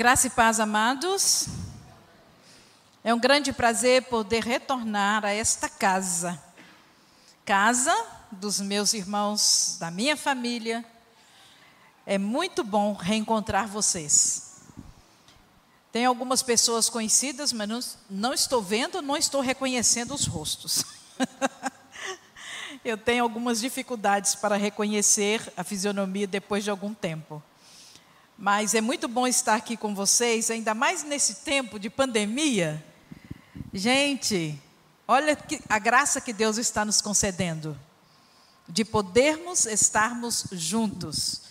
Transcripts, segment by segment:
Graça e paz, amados. É um grande prazer poder retornar a esta casa. Casa dos meus irmãos, da minha família. É muito bom reencontrar vocês. Tem algumas pessoas conhecidas, mas não, não estou vendo, não estou reconhecendo os rostos. Eu tenho algumas dificuldades para reconhecer a fisionomia depois de algum tempo. Mas é muito bom estar aqui com vocês, ainda mais nesse tempo de pandemia. Gente, olha a graça que Deus está nos concedendo de podermos estarmos juntos,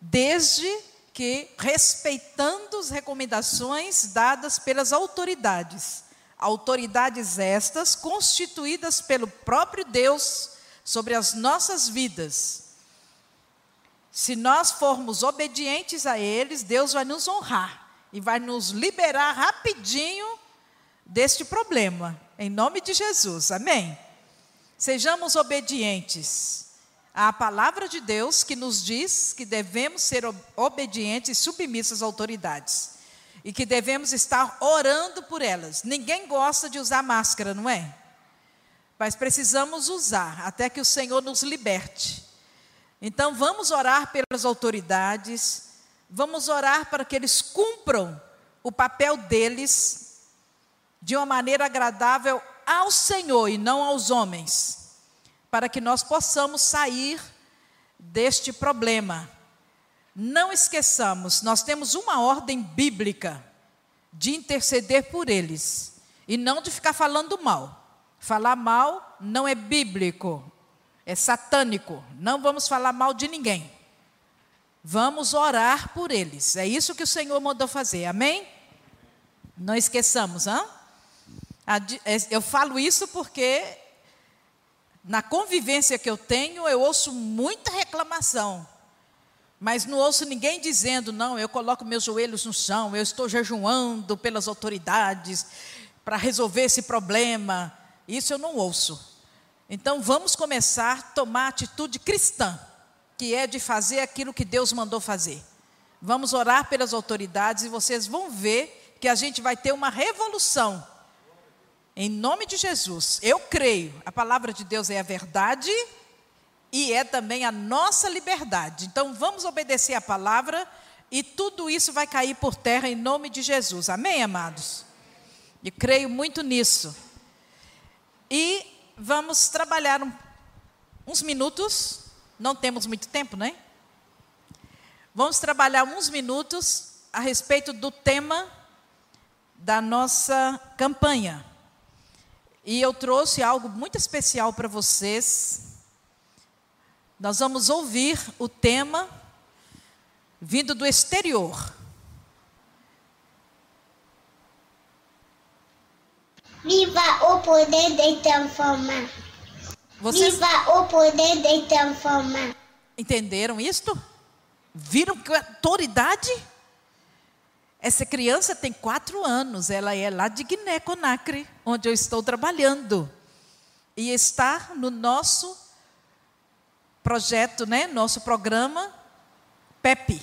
desde que respeitando as recomendações dadas pelas autoridades, autoridades estas constituídas pelo próprio Deus sobre as nossas vidas se nós formos obedientes a eles, Deus vai nos honrar e vai nos liberar rapidinho deste problema, em nome de Jesus, amém? Sejamos obedientes à palavra de Deus que nos diz que devemos ser obedientes e submissos às autoridades e que devemos estar orando por elas. Ninguém gosta de usar máscara, não é? Mas precisamos usar até que o Senhor nos liberte. Então vamos orar pelas autoridades, vamos orar para que eles cumpram o papel deles de uma maneira agradável ao Senhor e não aos homens, para que nós possamos sair deste problema. Não esqueçamos, nós temos uma ordem bíblica de interceder por eles e não de ficar falando mal. Falar mal não é bíblico, é satânico. Não vamos falar mal de ninguém. Vamos orar por eles. É isso que o Senhor mandou fazer. Amém? Não esqueçamos, hã? É, eu falo isso porque na convivência que eu tenho, eu ouço muita reclamação. Mas não ouço ninguém dizendo, não, eu coloco meus joelhos no chão, eu estou jejuando pelas autoridades para resolver esse problema. Isso eu não ouço. Então vamos começar a tomar atitude cristã, que é de fazer aquilo que Deus mandou fazer. Vamos orar pelas autoridades e vocês vão ver que a gente vai ter uma revolução. Em nome de Jesus, eu creio, a palavra de Deus é a verdade e é também a nossa liberdade. Então vamos obedecer a palavra e tudo isso vai cair por terra em nome de Jesus. Amém, amados? Eu creio muito nisso. E vamos trabalhar um, uns minutos, não temos muito tempo, né? Vamos trabalhar uns minutos a respeito do tema da nossa campanha. E eu trouxe algo muito especial para vocês. Nós vamos ouvir o tema vindo do exterior. Viva o poder de transformar. Vocês... Viva o poder de transformar. Entenderam isto? Viram que autoridade? Essa criança tem quatro anos, ela é lá de Guiné-Conakry, onde eu estou trabalhando. E está no nosso projeto, né? nosso programa PEP,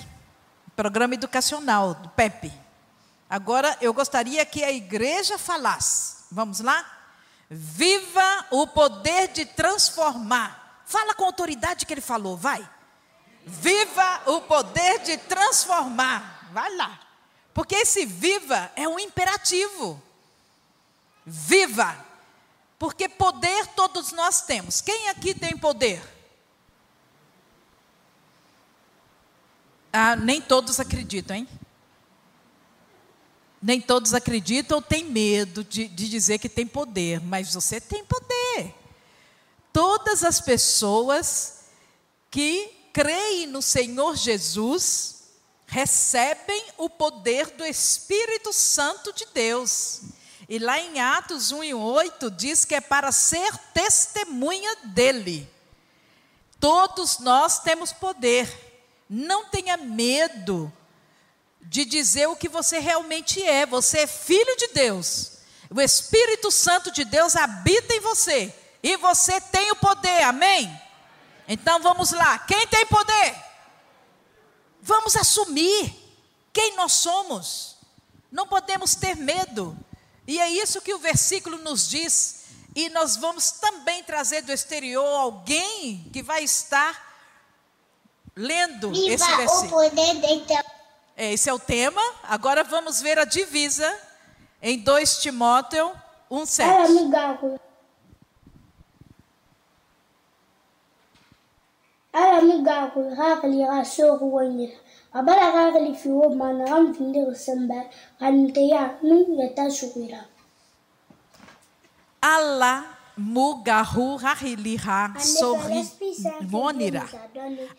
Programa Educacional do PEP. Agora eu gostaria que a igreja falasse. Vamos lá? Viva o poder de transformar. Fala com a autoridade que ele falou, vai. Viva o poder de transformar. Vai lá. Porque esse viva é um imperativo. Viva. Porque poder todos nós temos. Quem aqui tem poder? Ah, nem todos acreditam, hein? Nem todos acreditam ou têm medo de, de dizer que tem poder, mas você tem poder. Todas as pessoas que creem no Senhor Jesus recebem o poder do Espírito Santo de Deus. E lá em Atos 1 e 8 diz que é para ser testemunha dele. Todos nós temos poder. Não tenha medo de dizer o que você realmente é. Você é filho de Deus. O Espírito Santo de Deus habita em você. E você tem o poder, amém? Então vamos lá. Quem tem poder? Vamos assumir. quem nós somos. Não podemos ter medo. E é isso que o versículo nos diz. E nós vamos também trazer do exterior alguém que vai estar lendo Viva esse versículo. o poder de esse é o tema. Agora vamos ver a divisa em 2 Timóteo 1,7. ala mi gaakul haakali yaa sooku wanyira abala haakali fi wo mana an findir sembe kanite ya nu yata sukira Ala mugahu rahiliha sorri monira.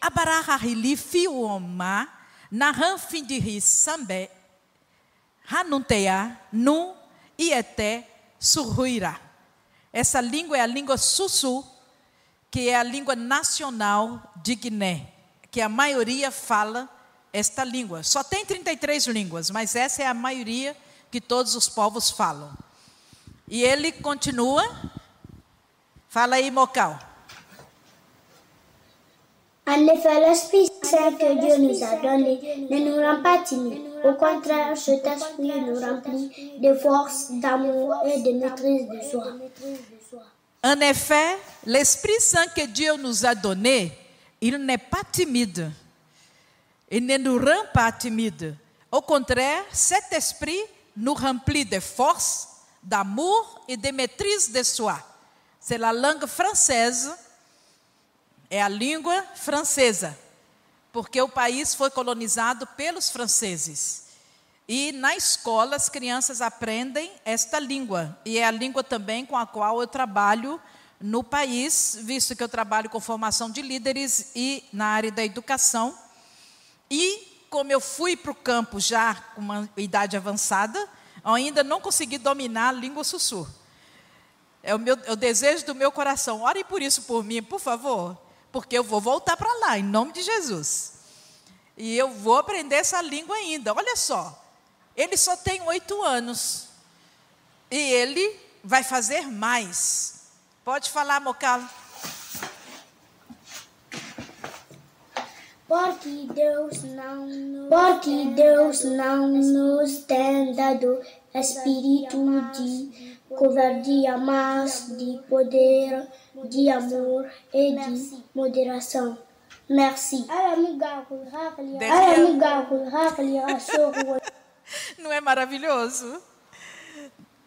Abara rahili fioma na ranfindiri sambe hanunteia nu iete surruira. Essa língua é a língua sussu que é a língua nacional de Guiné, que a maioria fala esta língua. Só tem 33 línguas, mas essa é a maioria que todos os povos falam. E ele continua, fala aí, Mocal. En effet, l'Esprit Saint que Dieu nous a donné ne nous rend pas timides. Au contraire, cet esprit nous remplit de force, d'amour et de maîtrise de soi. En effet, l'Esprit Saint que Dieu nous a donné, il n'est pas timide. Il ne nous rend pas timide. Au contraire, cet esprit nous remplit de force, d'amour et de maîtrise de soi. C'est la langue française, é a língua francesa, porque o país foi colonizado pelos franceses. E na escola as crianças aprendem esta língua, e é a língua também com a qual eu trabalho no país, visto que eu trabalho com formação de líderes e na área da educação. E como eu fui para o campo já com uma idade avançada, ainda não consegui dominar a língua sussurro. É o, meu, é o desejo do meu coração. Orem por isso por mim, por favor, porque eu vou voltar para lá, em nome de Jesus. E eu vou aprender essa língua ainda. Olha só, ele só tem oito anos. E ele vai fazer mais. Pode falar, Mocal. Porque Deus não nos, Porque Deus não nos tem dado espírito de covardia, mas de poder, de amor e de moderação. Merci. Não é maravilhoso?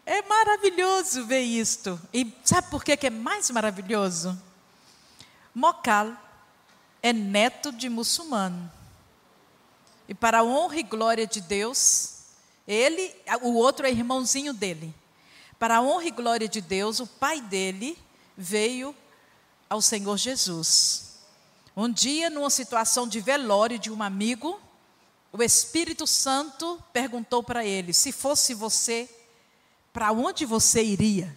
É maravilhoso ver isto. E sabe por que que é mais maravilhoso? Mocal é neto de muçulmano. E para a honra e glória de Deus, ele, o outro é irmãozinho dele. Para a honra e glória de Deus, o pai dele veio ao Senhor Jesus. Um dia, numa situação de velório de um amigo, o Espírito Santo perguntou para ele: se fosse você, para onde você iria?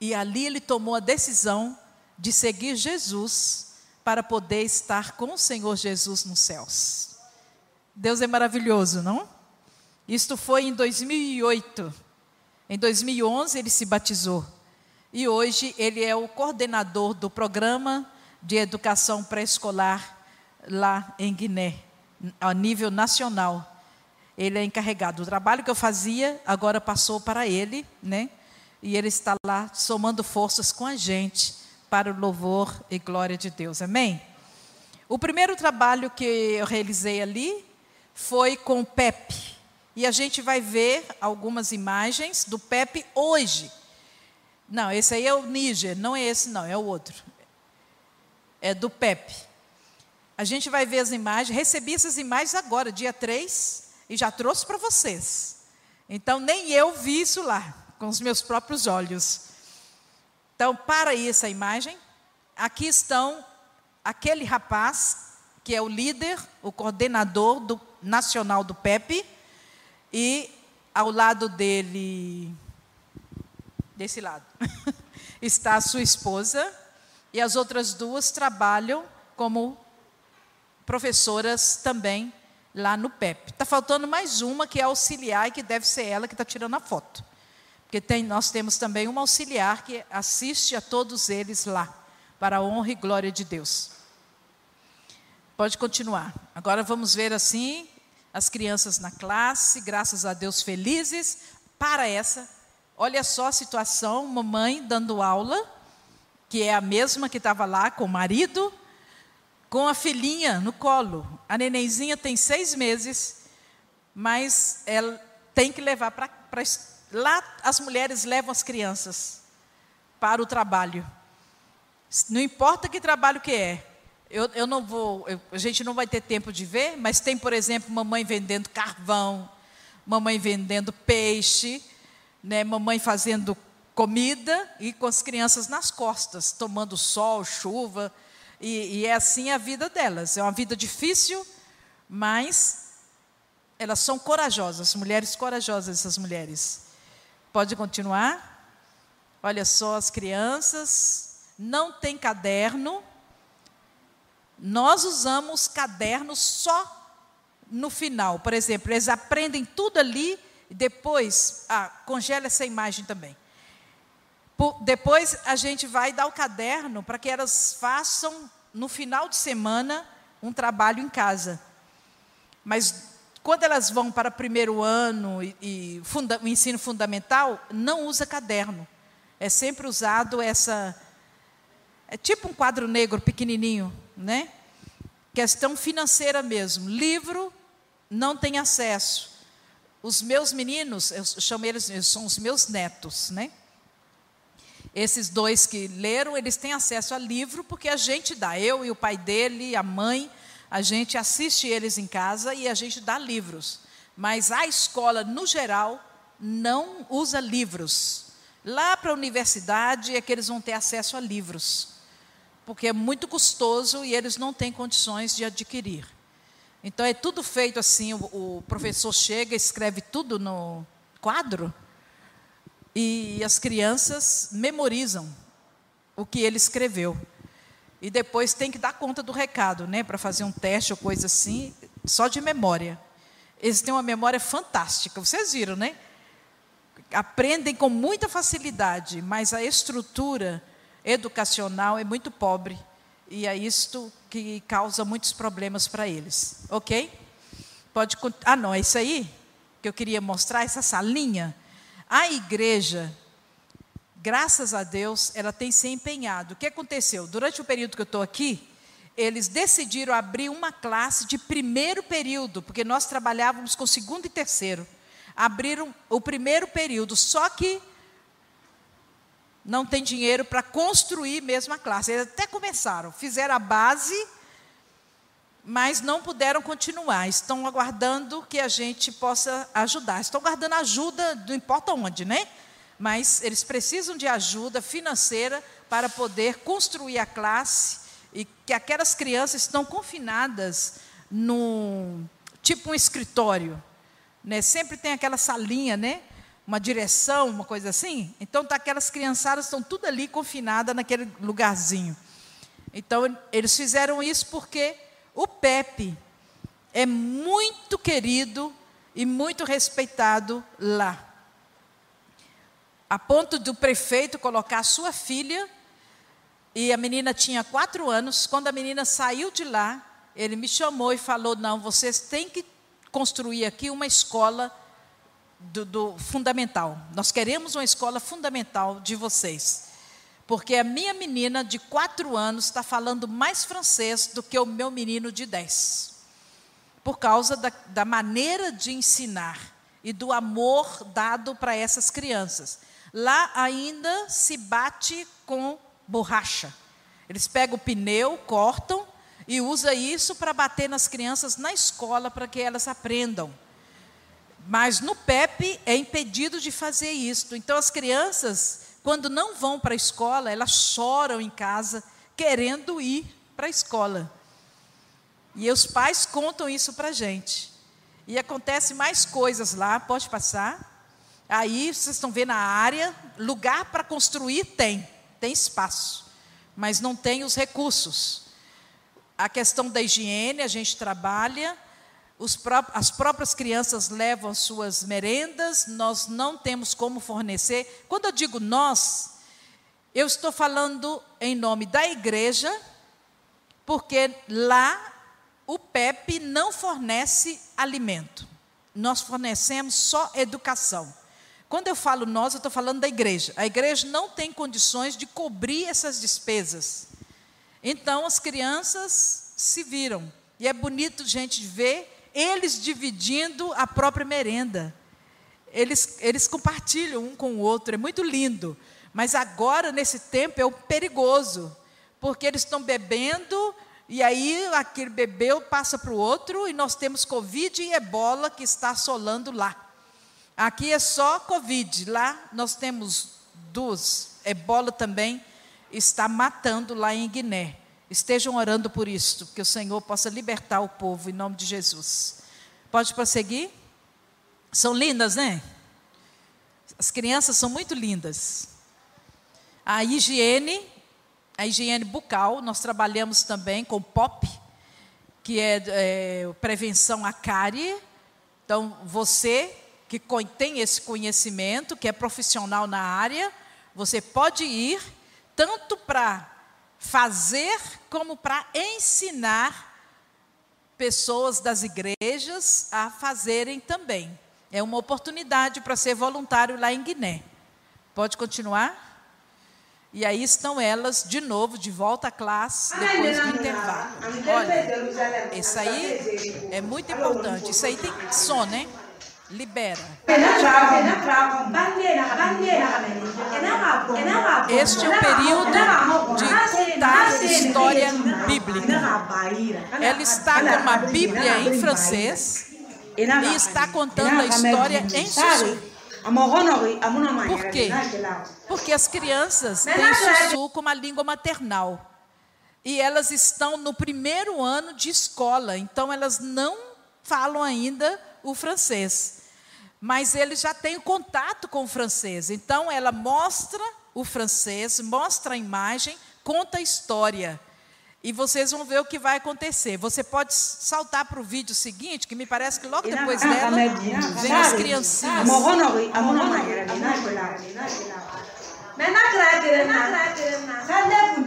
E ali ele tomou a decisão de seguir Jesus para poder estar com o Senhor Jesus nos céus. Deus é maravilhoso, não? Isto foi em 2008. Em 2011 ele se batizou. E hoje ele é o coordenador do programa de educação pré-escolar lá em Guiné, a nível nacional. Ele é encarregado. O trabalho que eu fazia agora passou para ele, né? E ele está lá somando forças com a gente para o louvor e glória de Deus. Amém? O primeiro trabalho que eu realizei ali foi com o Pepe. E a gente vai ver algumas imagens do Pepe hoje. Não, esse aí é o Níger, não é esse não, é o outro é, do Pepe. A gente vai ver as imagens, recebi essas imagens agora, dia 3, e já trouxe para vocês. Então, nem eu vi isso lá, com os meus próprios olhos. Então, para aí essa imagem. Aqui estão aquele rapaz, que é o líder, o coordenador do, nacional do PEP, e ao lado dele, desse lado, está a sua esposa, e as outras duas trabalham como professoras também lá no PEP. Está faltando mais uma que é auxiliar e que deve ser ela que está tirando a foto. Porque tem, nós temos também uma auxiliar que assiste a todos eles lá, para a honra e glória de Deus. Pode continuar. Agora vamos ver assim as crianças na classe, graças a Deus felizes. Para essa, olha só a situação: mamãe dando aula, que é a mesma que estava lá com o marido, com a filhinha no colo. A nenenzinha tem seis meses, mas ela tem que levar para. Lá as mulheres levam as crianças para o trabalho. Não importa que trabalho que é. Eu, eu não vou, eu, a gente não vai ter tempo de ver, mas tem, por exemplo, mamãe vendendo carvão, mamãe vendendo peixe, né, mamãe fazendo comida e com as crianças nas costas, tomando sol, chuva, e, e é assim a vida delas. É uma vida difícil, mas elas são corajosas, mulheres corajosas, essas mulheres. Pode continuar? Olha só, as crianças não têm caderno. Nós usamos caderno só no final. Por exemplo, eles aprendem tudo ali depois, ah, congela essa imagem também. Por, depois a gente vai dar o caderno para que elas façam no final de semana um trabalho em casa. Mas quando elas vão para primeiro ano e, e funda, o ensino fundamental, não usa caderno. É sempre usado essa. É tipo um quadro negro pequenininho, né? Questão financeira mesmo. Livro não tem acesso. Os meus meninos, eu chamo eles, são os meus netos, né? Esses dois que leram, eles têm acesso a livro porque a gente dá, eu e o pai dele, a mãe, a gente assiste eles em casa e a gente dá livros. Mas a escola, no geral, não usa livros. Lá para a universidade é que eles vão ter acesso a livros, porque é muito custoso e eles não têm condições de adquirir. Então é tudo feito assim, o, o professor chega, escreve tudo no quadro e as crianças memorizam o que ele escreveu. E depois tem que dar conta do recado, né, para fazer um teste ou coisa assim, só de memória. Eles têm uma memória fantástica, vocês viram, né? Aprendem com muita facilidade, mas a estrutura educacional é muito pobre. E é isto que causa muitos problemas para eles. Ok? Pode. Ah, não, é isso aí que eu queria mostrar, essa salinha. A igreja, graças a Deus, ela tem se empenhado. O que aconteceu? Durante o período que eu estou aqui, eles decidiram abrir uma classe de primeiro período, porque nós trabalhávamos com segundo e terceiro. Abriram o primeiro período, só que não tem dinheiro para construir mesmo a classe. Eles até começaram, fizeram a base, mas não puderam continuar. Estão aguardando que a gente possa ajudar. Estão aguardando ajuda, não importa onde, né? Mas eles precisam de ajuda financeira para poder construir a classe e que aquelas crianças estão confinadas no tipo um escritório, né? Sempre tem aquela salinha, né? Uma direção, uma coisa assim. Então, tá, aquelas criançadas estão tudo ali confinadas naquele lugarzinho. Então, eles fizeram isso porque o Pepe é muito querido e muito respeitado lá. A ponto do prefeito colocar a sua filha, e a menina tinha quatro anos. Quando a menina saiu de lá, ele me chamou e falou: Não, vocês têm que construir aqui uma escola do, do fundamental. Nós queremos uma escola fundamental de vocês. Porque a minha menina de quatro anos está falando mais francês do que o meu menino de dez. Por causa da, da maneira de ensinar e do amor dado para essas crianças. Lá ainda se bate com borracha. Eles pegam o pneu, cortam e usa isso para bater nas crianças na escola para que elas aprendam. Mas no PEP é impedido de fazer isso. Então as crianças, quando não vão para a escola, elas choram em casa querendo ir para a escola. E os pais contam isso para a gente. E acontece mais coisas lá, pode passar. Aí vocês estão vendo a área, lugar para construir tem, tem espaço, mas não tem os recursos. A questão da higiene, a gente trabalha, pró as próprias crianças levam suas merendas, nós não temos como fornecer. Quando eu digo nós, eu estou falando em nome da igreja, porque lá o PEP não fornece alimento. Nós fornecemos só educação. Quando eu falo nós, eu estou falando da igreja. A igreja não tem condições de cobrir essas despesas. Então as crianças se viram. E é bonito, gente, ver eles dividindo a própria merenda. Eles, eles compartilham um com o outro, é muito lindo. Mas agora, nesse tempo, é o perigoso, porque eles estão bebendo, e aí aquele bebeu passa para o outro, e nós temos Covid e ebola que está assolando lá. Aqui é só Covid, lá nós temos duas. Ebola também está matando lá em Guiné. Estejam orando por isso, que o Senhor possa libertar o povo em nome de Jesus. Pode prosseguir? São lindas, né? As crianças são muito lindas. A higiene, a higiene bucal, nós trabalhamos também com POP, que é, é prevenção à cárie. Então, você que tem esse conhecimento, que é profissional na área, você pode ir tanto para fazer como para ensinar pessoas das igrejas a fazerem também. É uma oportunidade para ser voluntário lá em Guiné. Pode continuar? E aí estão elas de novo, de volta à classe, depois do intervalo. Olha, isso aí é muito importante. Isso aí tem som, né? Libera. Este é o período de contar história bíblica. Ela está com uma Bíblia em francês e está contando a história em sussurro. Por quê? Porque as crianças têm sussurro como a língua maternal. E elas estão no primeiro ano de escola, então elas não falam ainda o francês. Mas ele já tem contato com o francês. Então ela mostra o francês, mostra a imagem, conta a história. E vocês vão ver o que vai acontecer. Você pode saltar para o vídeo seguinte, que me parece que logo depois dela vem as criancinhas.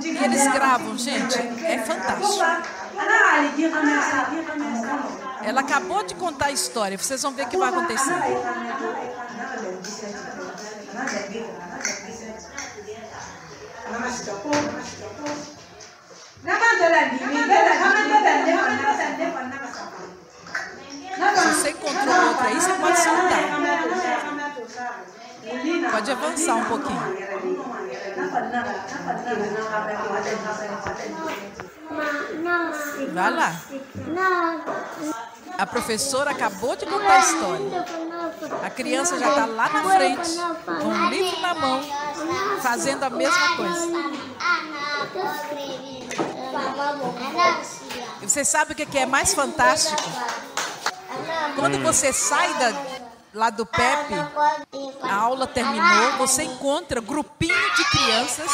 E eles gravam, gente. É fantástico. Ela acabou de contar a história, vocês vão ver o que vai acontecer. Se você encontrou outra aí, você pode soltar. Pode avançar um pouquinho. Vai lá. A professora acabou de contar a história. A criança já está lá na frente, com um livro na mão, fazendo a mesma coisa. E você sabe o que é mais fantástico? Quando você sai da, lá do PEP, a aula terminou, você encontra grupinho de crianças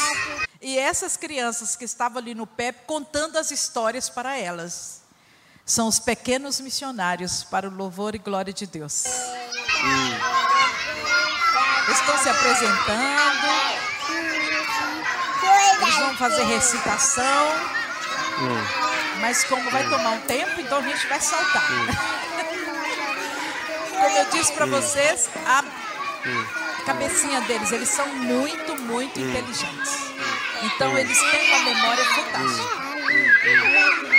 e essas crianças que estavam ali no PEP contando as histórias para elas. São os pequenos missionários para o louvor e glória de Deus. Hum. Estão se apresentando. Eles vão fazer recitação. Hum. Mas como vai tomar um tempo, então a gente vai saltar. Hum. Como eu disse para vocês, a cabecinha deles, eles são muito, muito inteligentes. Então eles têm uma memória fantástica.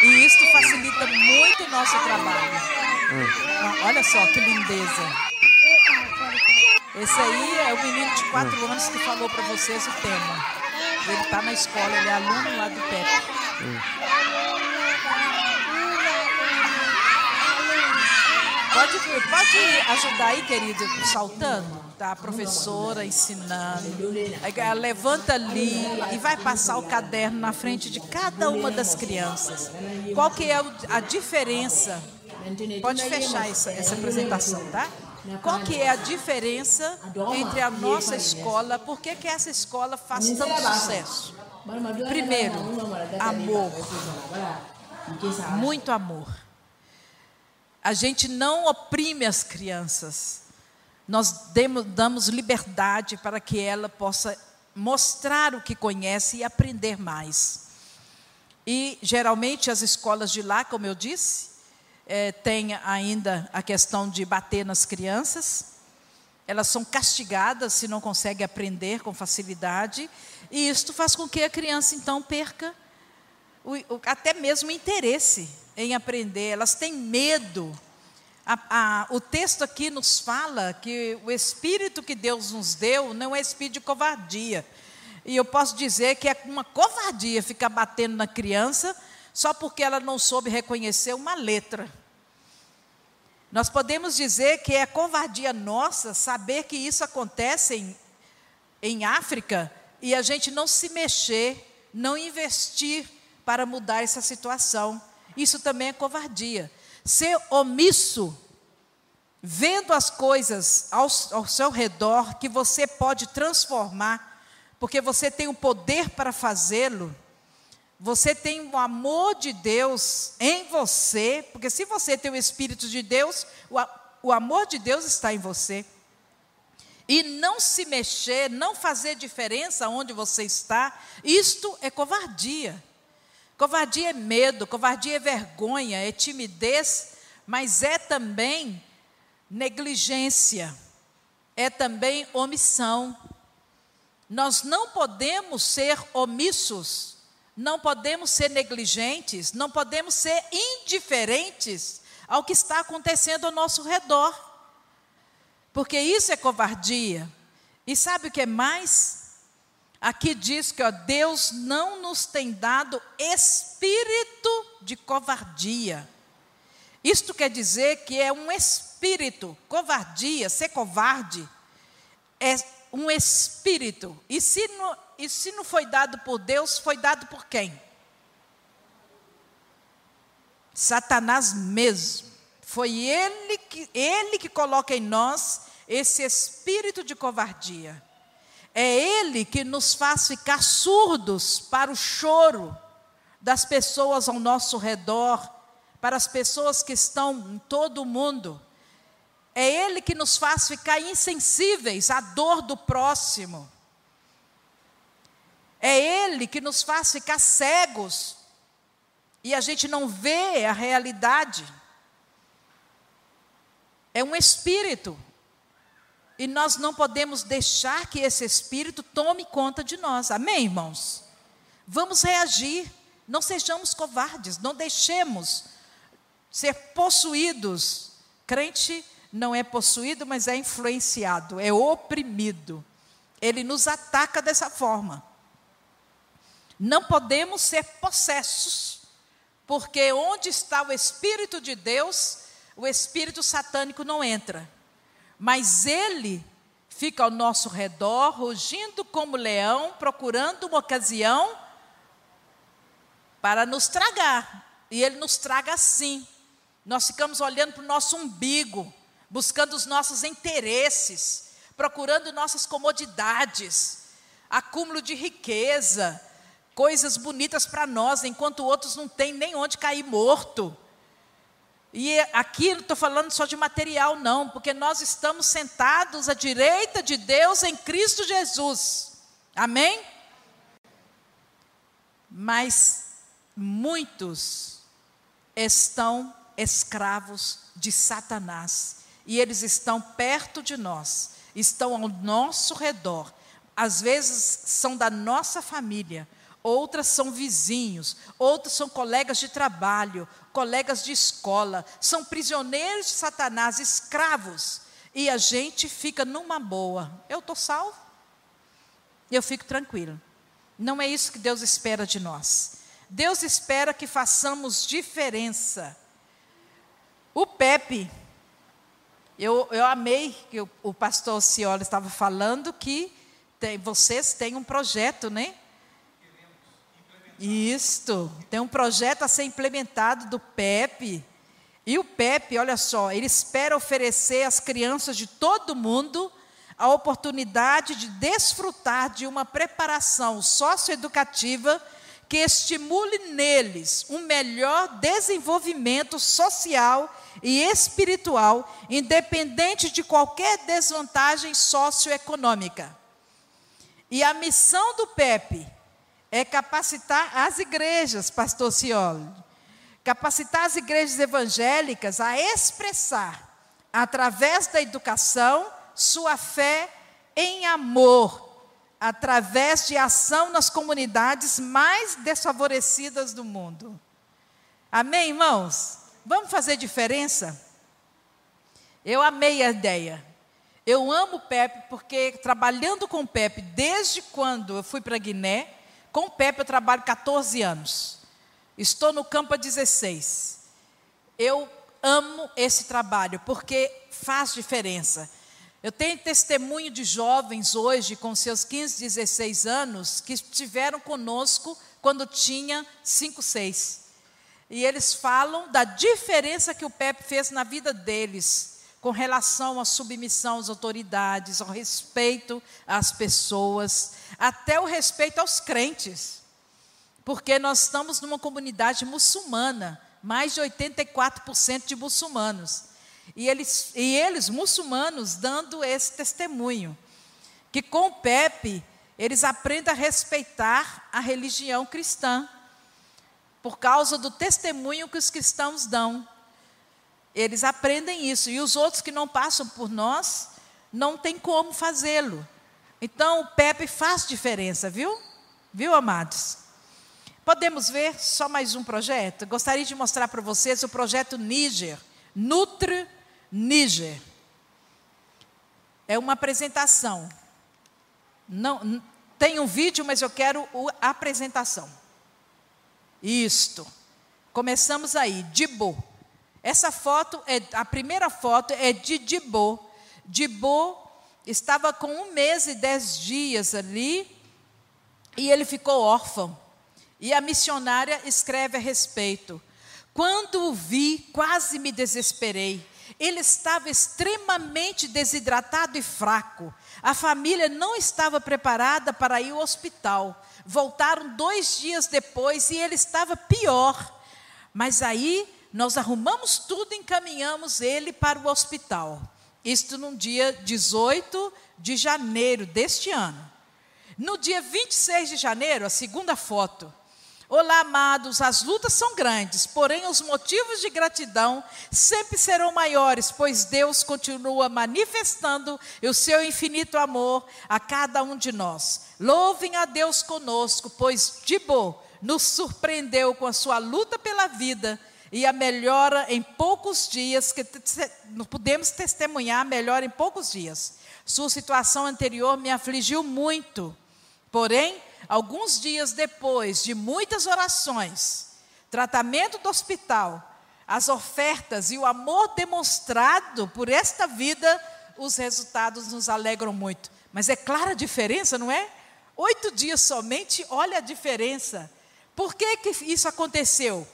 E isso facilita muito o nosso trabalho. Olha só que lindeza. Esse aí é o menino de 4 anos que falou para vocês o tema. Ele está na escola, ele é aluno lá do PEP. Pode, pode ajudar aí, querido, saltando? Tá a professora ensinando. Aí ela levanta ali e vai passar o caderno na frente de cada uma das crianças. Qual que é a diferença? Pode fechar essa, essa apresentação, tá? Qual que é a diferença entre a nossa escola? Por que, que essa escola faz tanto sucesso? Primeiro, amor. Muito amor. A gente não oprime as crianças. Nós damos liberdade para que ela possa mostrar o que conhece e aprender mais. E geralmente as escolas de lá, como eu disse, é, tem ainda a questão de bater nas crianças. Elas são castigadas se não conseguem aprender com facilidade. E isto faz com que a criança, então, perca o, o, até mesmo interesse em aprender. Elas têm medo. A, a, o texto aqui nos fala que o espírito que Deus nos deu não é espírito de covardia. E eu posso dizer que é uma covardia ficar batendo na criança só porque ela não soube reconhecer uma letra. Nós podemos dizer que é covardia nossa saber que isso acontece em, em África e a gente não se mexer, não investir para mudar essa situação. Isso também é covardia. Ser omisso, vendo as coisas ao, ao seu redor que você pode transformar, porque você tem o poder para fazê-lo, você tem o amor de Deus em você, porque se você tem o Espírito de Deus, o, o amor de Deus está em você. E não se mexer, não fazer diferença onde você está, isto é covardia. Covardia é medo, covardia é vergonha, é timidez, mas é também negligência, é também omissão. Nós não podemos ser omissos não podemos ser negligentes, não podemos ser indiferentes ao que está acontecendo ao nosso redor. Porque isso é covardia. E sabe o que é mais? Aqui diz que ó, Deus não nos tem dado espírito de covardia. Isto quer dizer que é um espírito, covardia, ser covarde, é um espírito. E se não, e se não foi dado por Deus, foi dado por quem? Satanás mesmo. Foi ele que, ele que coloca em nós esse espírito de covardia. É ele que nos faz ficar surdos para o choro das pessoas ao nosso redor, para as pessoas que estão em todo o mundo. É ele que nos faz ficar insensíveis à dor do próximo. É Ele que nos faz ficar cegos e a gente não vê a realidade. É um espírito. E nós não podemos deixar que esse espírito tome conta de nós. Amém, irmãos? Vamos reagir. Não sejamos covardes. Não deixemos ser possuídos. Crente não é possuído, mas é influenciado, é oprimido. Ele nos ataca dessa forma. Não podemos ser possessos, porque onde está o Espírito de Deus, o espírito satânico não entra. Mas ele fica ao nosso redor, rugindo como leão, procurando uma ocasião para nos tragar. E ele nos traga assim. Nós ficamos olhando para o nosso umbigo, buscando os nossos interesses, procurando nossas comodidades, acúmulo de riqueza, coisas bonitas para nós, enquanto outros não têm nem onde cair morto. E aqui não estou falando só de material, não, porque nós estamos sentados à direita de Deus em Cristo Jesus. Amém? Mas muitos estão escravos de Satanás. E eles estão perto de nós, estão ao nosso redor. Às vezes são da nossa família, outras são vizinhos, outras são colegas de trabalho, colegas de escola, são prisioneiros de Satanás, escravos. E a gente fica numa boa. Eu estou salvo, eu fico tranquilo. Não é isso que Deus espera de nós. Deus espera que façamos diferença. O Pepe, eu, eu amei que o, o pastor Ciola estava falando que tem, vocês têm um projeto, né? Isto, tem um projeto a ser implementado do PEP. E o PEP, olha só, ele espera oferecer às crianças de todo mundo a oportunidade de desfrutar de uma preparação socioeducativa que estimule neles um melhor desenvolvimento social e espiritual, independente de qualquer desvantagem socioeconômica. E a missão do PEP é capacitar as igrejas, pastor Cioli, capacitar as igrejas evangélicas a expressar, através da educação, sua fé em amor, através de ação nas comunidades mais desfavorecidas do mundo. Amém, irmãos? Vamos fazer diferença? Eu amei a ideia. Eu amo o Pepe porque trabalhando com o Pepe desde quando eu fui para Guiné, com o Pepe eu trabalho 14 anos. Estou no campo há 16. Eu amo esse trabalho porque faz diferença. Eu tenho testemunho de jovens hoje, com seus 15, 16 anos, que estiveram conosco quando tinha 5, 6. E eles falam da diferença que o Pepe fez na vida deles com relação à submissão às autoridades, ao respeito às pessoas, até o respeito aos crentes. Porque nós estamos numa comunidade muçulmana, mais de 84% de muçulmanos. E eles, e eles, muçulmanos, dando esse testemunho. Que com o Pepe, eles aprendem a respeitar a religião cristã, por causa do testemunho que os cristãos dão. Eles aprendem isso. E os outros que não passam por nós, não tem como fazê-lo. Então, o Pepe faz diferença, viu? Viu, amados? Podemos ver só mais um projeto? Gostaria de mostrar para vocês o projeto Níger. Nutre Níger. É uma apresentação. Não, tem um vídeo, mas eu quero a apresentação. Isto. Começamos aí. Dibo. Essa foto, é, a primeira foto é de Dibô. Dibô estava com um mês e dez dias ali e ele ficou órfão. E a missionária escreve a respeito. Quando o vi, quase me desesperei. Ele estava extremamente desidratado e fraco. A família não estava preparada para ir ao hospital. Voltaram dois dias depois e ele estava pior. Mas aí nós arrumamos tudo e encaminhamos ele para o hospital. Isto no dia 18 de janeiro deste ano. No dia 26 de janeiro, a segunda foto. Olá, amados, as lutas são grandes, porém os motivos de gratidão sempre serão maiores, pois Deus continua manifestando o seu infinito amor a cada um de nós. Louvem a Deus conosco, pois Dibo nos surpreendeu com a sua luta pela vida e a melhora em poucos dias, que podemos testemunhar a melhora em poucos dias. Sua situação anterior me afligiu muito, porém, alguns dias depois de muitas orações, tratamento do hospital, as ofertas e o amor demonstrado por esta vida, os resultados nos alegram muito. Mas é clara a diferença, não é? Oito dias somente, olha a diferença. Por que, que isso aconteceu?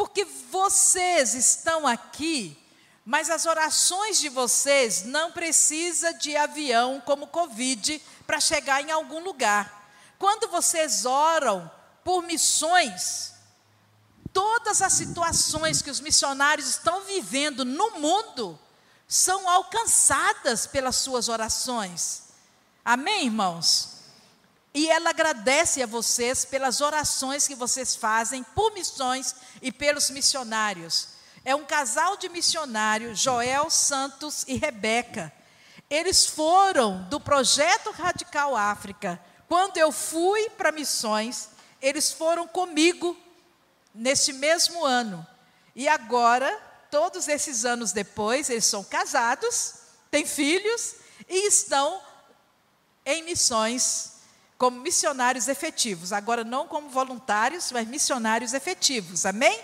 Porque vocês estão aqui, mas as orações de vocês não precisa de avião como Covid para chegar em algum lugar. Quando vocês oram por missões, todas as situações que os missionários estão vivendo no mundo são alcançadas pelas suas orações. Amém, irmãos? E ela agradece a vocês pelas orações que vocês fazem por missões e pelos missionários. É um casal de missionários, Joel Santos e Rebeca. Eles foram do projeto Radical África. Quando eu fui para missões, eles foram comigo neste mesmo ano. E agora, todos esses anos depois, eles são casados, têm filhos e estão em missões como missionários efetivos. Agora, não como voluntários, mas missionários efetivos. Amém?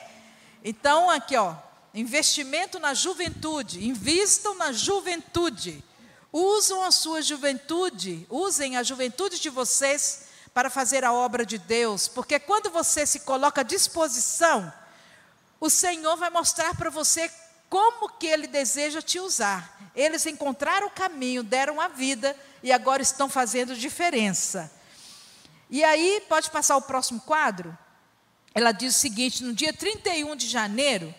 Então, aqui, ó. Investimento na juventude. Invistam na juventude. Usam a sua juventude. Usem a juventude de vocês para fazer a obra de Deus. Porque quando você se coloca à disposição, o Senhor vai mostrar para você como que Ele deseja te usar. Eles encontraram o caminho, deram a vida e agora estão fazendo diferença. E aí, pode passar o próximo quadro? Ela diz o seguinte: no dia 31 de janeiro,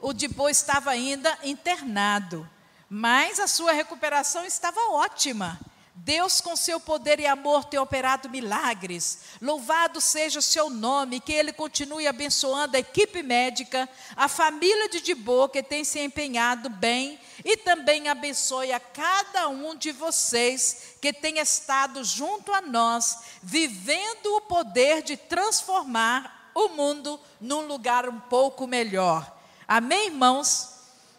o Dibô estava ainda internado, mas a sua recuperação estava ótima. Deus, com seu poder e amor, tem operado milagres. Louvado seja o seu nome, que Ele continue abençoando a equipe médica, a família de Dibô, que tem se empenhado bem, e também abençoe a cada um de vocês que tem estado junto a nós, vivendo o poder de transformar o mundo num lugar um pouco melhor. Amém, irmãos?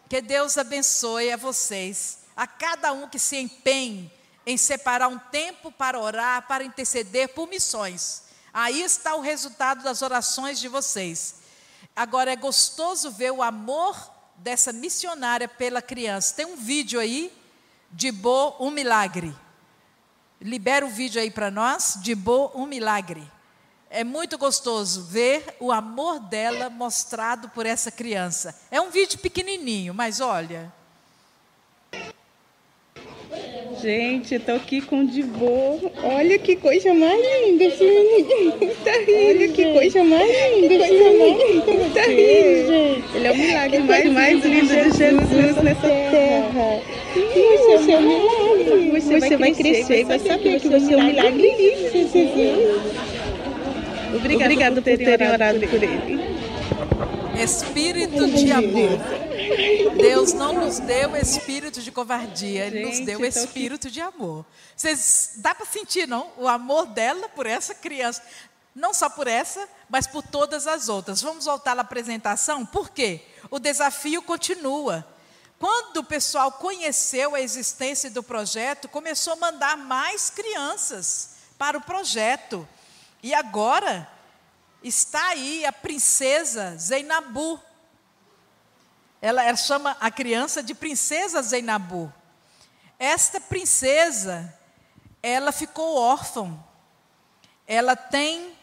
Que Deus abençoe a vocês, a cada um que se empenhe em separar um tempo para orar, para interceder por missões. Aí está o resultado das orações de vocês. Agora é gostoso ver o amor dessa missionária pela criança. Tem um vídeo aí de Bo, um milagre. Libera o vídeo aí para nós, de Bo, um milagre. É muito gostoso ver o amor dela mostrado por essa criança. É um vídeo pequenininho, mas olha, Gente, eu tô aqui com o Divô. Olha que coisa mais linda, filho. Tá rindo, Olha, que coisa mais linda, filho. Tá rindo. Ele é o milagre mais, mais lindo de Jesus nessa terra. Você é um milagre. Você, você vai crescer e vai saber que você é um milagre lindo. Obrigado por terem orado por ele. Espírito de amor. Deus não nos deu espírito de covardia, Ele Gente, nos deu espírito de amor. Vocês dá para sentir, não? O amor dela por essa criança. Não só por essa, mas por todas as outras. Vamos voltar à apresentação? Por quê? O desafio continua. Quando o pessoal conheceu a existência do projeto, começou a mandar mais crianças para o projeto. E agora está aí a princesa Zeinabu, ela, ela chama a criança de princesa Zeinabu. Esta princesa, ela ficou órfã. Ela tem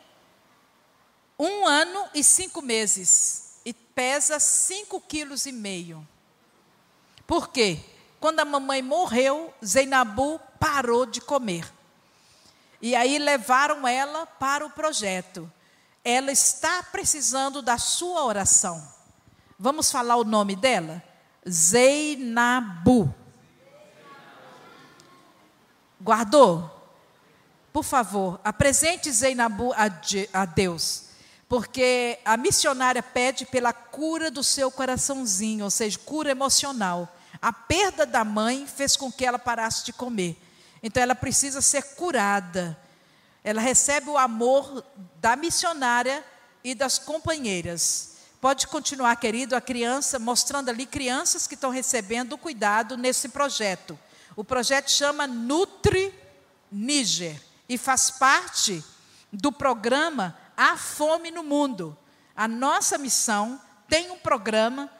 um ano e cinco meses e pesa cinco quilos e meio. Por quê? Quando a mamãe morreu, Zeinabu parou de comer. E aí levaram ela para o projeto. Ela está precisando da sua oração. Vamos falar o nome dela? Zeinabu. Guardou? Por favor, apresente Zeinabu a, Deus. Porque a missionária pede pela cura do seu coraçãozinho, ou seja, cura emocional. A perda da mãe fez com que ela parasse de comer. Então ela precisa ser curada. Ela recebe o amor da missionária e das companheiras. Pode continuar, querido, a criança, mostrando ali crianças que estão recebendo cuidado nesse projeto. O projeto chama Nutri Níger e faz parte do programa A Fome no Mundo. A nossa missão tem um programa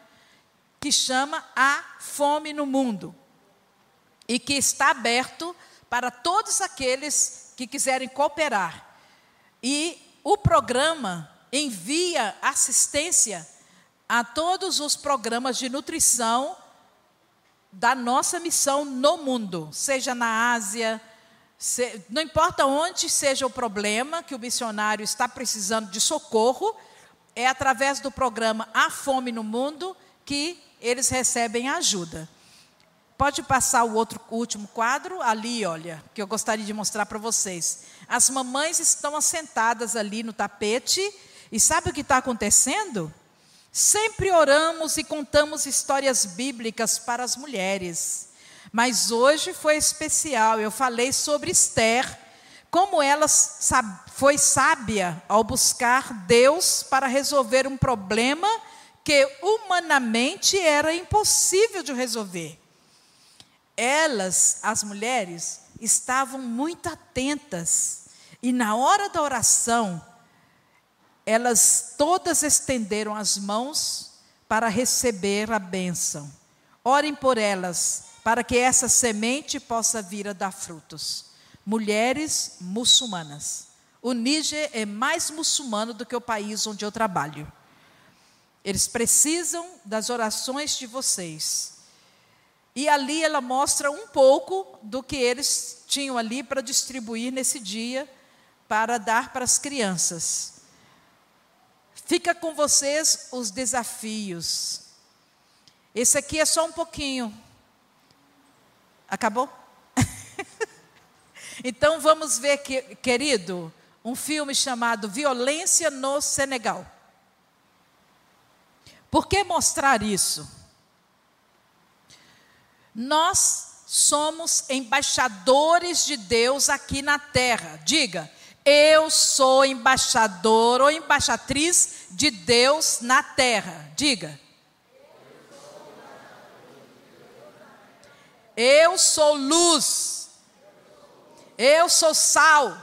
que chama A Fome no Mundo e que está aberto para todos aqueles que quiserem cooperar. E o programa envia assistência a todos os programas de nutrição da nossa missão no mundo, seja na Ásia, se, não importa onde seja o problema que o missionário está precisando de socorro, é através do programa A Fome no Mundo que eles recebem ajuda. Pode passar o outro o último quadro ali, olha, que eu gostaria de mostrar para vocês. As mamães estão assentadas ali no tapete e sabe o que está acontecendo? Sempre oramos e contamos histórias bíblicas para as mulheres. Mas hoje foi especial. Eu falei sobre Esther, como ela foi sábia ao buscar Deus para resolver um problema que humanamente era impossível de resolver. Elas, as mulheres, estavam muito atentas e na hora da oração, elas todas estenderam as mãos para receber a bênção. Orem por elas, para que essa semente possa vir a dar frutos. Mulheres muçulmanas. O Níger é mais muçulmano do que o país onde eu trabalho. Eles precisam das orações de vocês. E ali ela mostra um pouco do que eles tinham ali para distribuir nesse dia, para dar para as crianças. Fica com vocês os desafios. Esse aqui é só um pouquinho. Acabou? Então vamos ver, que, querido, um filme chamado Violência no Senegal. Por que mostrar isso? Nós somos embaixadores de Deus aqui na terra. Diga, eu sou embaixador ou embaixatriz de Deus na terra. Diga. Eu sou luz. Eu sou sal.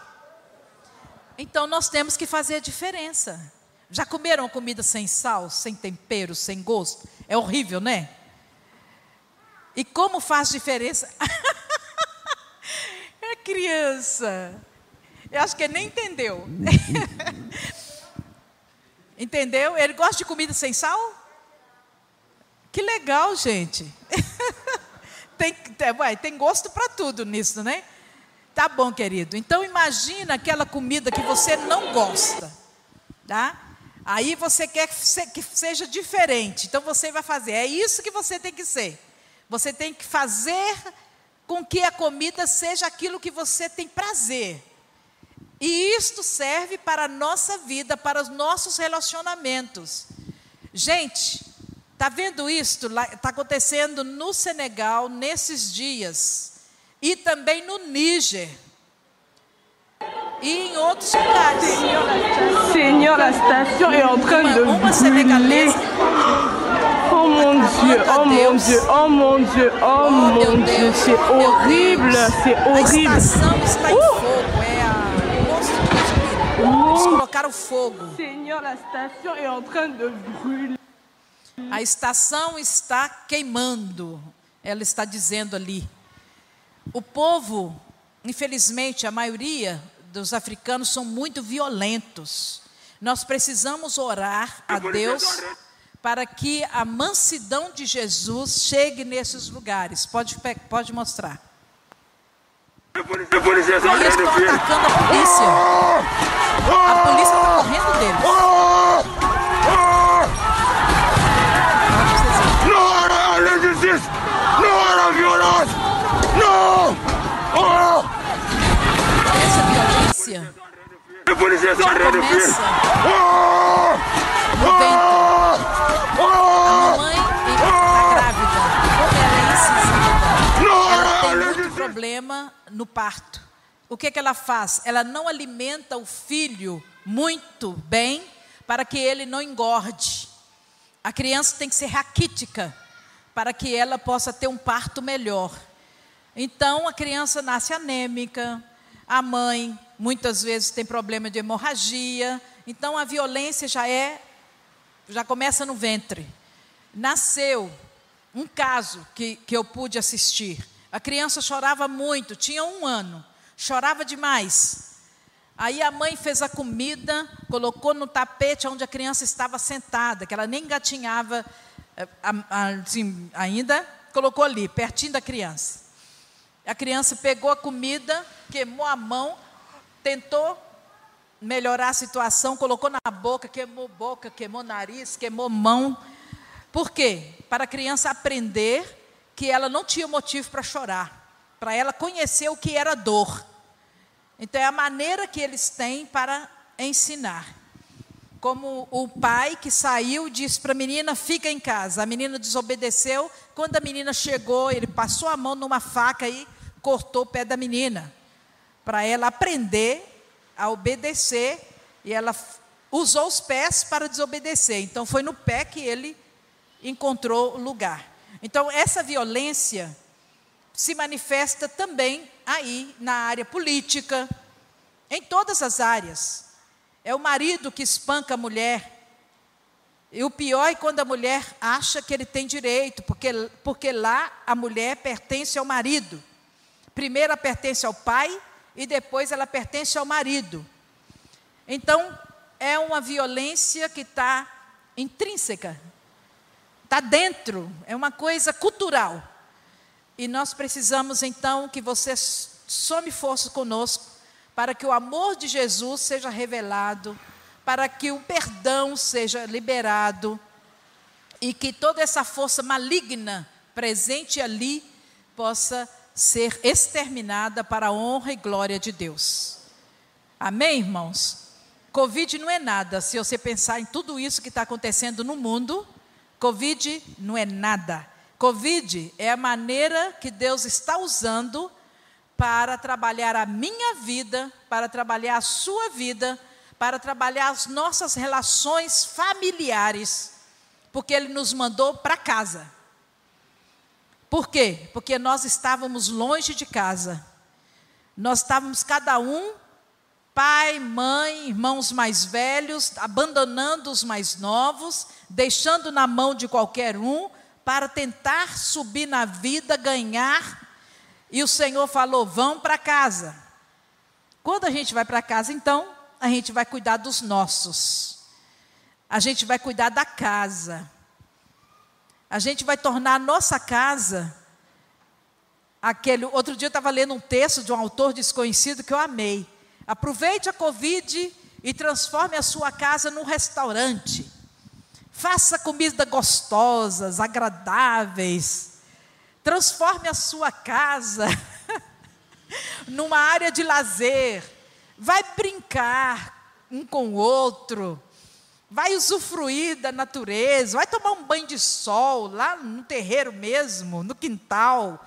Então nós temos que fazer a diferença. Já comeram comida sem sal, sem tempero, sem gosto? É horrível, né? E como faz diferença? é criança. Eu acho que ele nem entendeu. entendeu? Ele gosta de comida sem sal? Que legal, gente. tem, tem, tem gosto para tudo nisso, né? Tá bom, querido. Então imagina aquela comida que você não gosta, tá? Aí você quer que seja diferente. Então você vai fazer. É isso que você tem que ser. Você tem que fazer com que a comida seja aquilo que você tem prazer. E isto serve para a nossa vida, para os nossos relacionamentos. Gente, está vendo isto? Está acontecendo no Senegal nesses dias. E também no Níger. E em outros lugares. Senhor, a estação é en train de uma, senegalesa Dieu, oh mon Dieu, oh mon Dieu, oh mon Dieu, c'est horrible, c'est horrible. A estação está em fogo, é. Eles colocaram fogo. Senhor, a estação é en train de brûler. A estação está queimando. Ela está dizendo ali. O povo, infelizmente, a maioria dos africanos são muito violentos. Nós precisamos orar a Deus para que a mansidão de Jesus chegue nesses lugares. Pode, pode mostrar. Eles estão atacando a polícia. A polícia está correndo deles. Não violência! Não! Essa violência já começa no ventre. A mamãe está grávida. Como ela é incisiva, ela tem muito problema no parto. O que, que ela faz? Ela não alimenta o filho muito bem para que ele não engorde. A criança tem que ser raquítica para que ela possa ter um parto melhor. Então a criança nasce anêmica, a mãe muitas vezes tem problema de hemorragia, então a violência já é já começa no ventre. Nasceu um caso que, que eu pude assistir. A criança chorava muito, tinha um ano, chorava demais. Aí a mãe fez a comida, colocou no tapete onde a criança estava sentada, que ela nem gatinhava eh, assim, ainda, colocou ali, pertinho da criança. A criança pegou a comida, queimou a mão, tentou melhorar a situação, colocou na boca, queimou boca, queimou nariz, queimou mão. Por quê? Para a criança aprender que ela não tinha motivo para chorar, para ela conhecer o que era dor. Então é a maneira que eles têm para ensinar. Como o pai que saiu disse para a menina: fica em casa. A menina desobedeceu. Quando a menina chegou, ele passou a mão numa faca e cortou o pé da menina, para ela aprender a obedecer e ela usou os pés para desobedecer. Então foi no pé que ele encontrou lugar. Então essa violência se manifesta também aí na área política, em todas as áreas. É o marido que espanca a mulher. E o pior é quando a mulher acha que ele tem direito, porque, porque lá a mulher pertence ao marido. Primeiro ela pertence ao pai, e depois ela pertence ao marido. Então, é uma violência que está intrínseca, está dentro, é uma coisa cultural. E nós precisamos então que você some força conosco para que o amor de Jesus seja revelado, para que o perdão seja liberado e que toda essa força maligna presente ali possa ser exterminada para a honra e glória de Deus. Amém, irmãos? Covid não é nada. Se você pensar em tudo isso que está acontecendo no mundo, Covid não é nada. Covid é a maneira que Deus está usando para trabalhar a minha vida, para trabalhar a sua vida, para trabalhar as nossas relações familiares, porque Ele nos mandou para casa. Por quê? Porque nós estávamos longe de casa. Nós estávamos cada um, pai, mãe, irmãos mais velhos, abandonando os mais novos, deixando na mão de qualquer um, para tentar subir na vida, ganhar. E o Senhor falou: vão para casa. Quando a gente vai para casa, então, a gente vai cuidar dos nossos. A gente vai cuidar da casa. A gente vai tornar a nossa casa aquele. Outro dia eu estava lendo um texto de um autor desconhecido que eu amei. Aproveite a Covid e transforme a sua casa num restaurante. Faça comida gostosas, agradáveis. Transforme a sua casa numa área de lazer. Vai brincar um com o outro vai usufruir da natureza, vai tomar um banho de sol lá no terreiro mesmo, no quintal.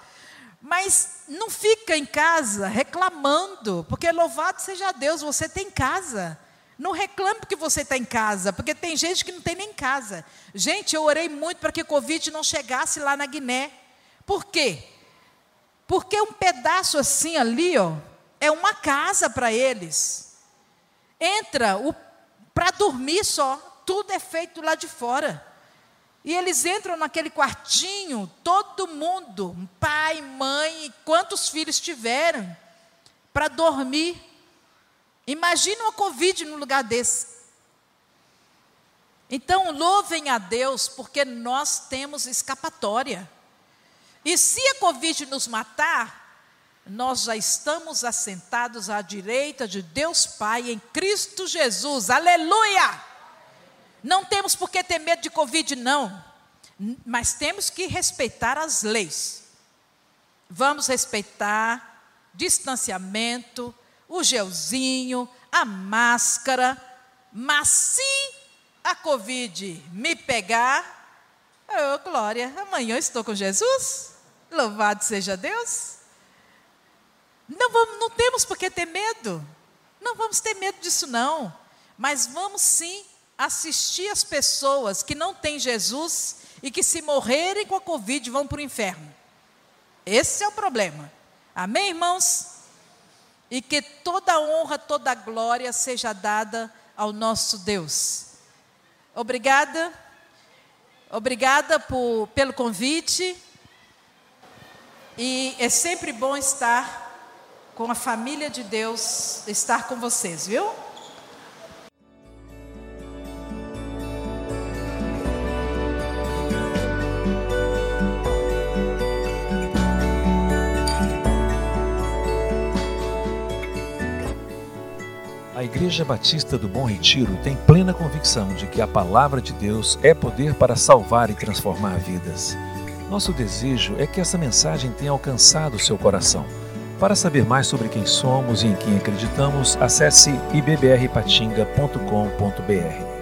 Mas não fica em casa reclamando, porque louvado seja Deus, você tem casa. Não reclame porque você está em casa, porque tem gente que não tem nem casa. Gente, eu orei muito para que o Covid não chegasse lá na Guiné. Por quê? Porque um pedaço assim ali, ó, é uma casa para eles. Entra o para dormir só. Tudo é feito lá de fora. E eles entram naquele quartinho, todo mundo, pai, mãe, quantos filhos tiveram, para dormir. Imagina uma Covid no lugar desse. Então, louvem a Deus, porque nós temos escapatória. E se a Covid nos matar, nós já estamos assentados à direita de Deus Pai em Cristo Jesus. Aleluia! Não temos por que ter medo de Covid, não. Mas temos que respeitar as leis. Vamos respeitar distanciamento, o gelzinho, a máscara. Mas se a Covid me pegar, oh glória, amanhã estou com Jesus. Louvado seja Deus. Não, vamos, não temos por que ter medo. Não vamos ter medo disso, não. Mas vamos sim assistir as pessoas que não têm Jesus e que, se morrerem com a Covid, vão para o inferno. Esse é o problema. Amém, irmãos? E que toda honra, toda glória seja dada ao nosso Deus. Obrigada. Obrigada por, pelo convite. E é sempre bom estar com a família de Deus, estar com vocês, viu? A Igreja Batista do Bom Retiro tem plena convicção de que a palavra de Deus é poder para salvar e transformar vidas. Nosso desejo é que essa mensagem tenha alcançado seu coração. Para saber mais sobre quem somos e em quem acreditamos, acesse ibbrpatinga.com.br.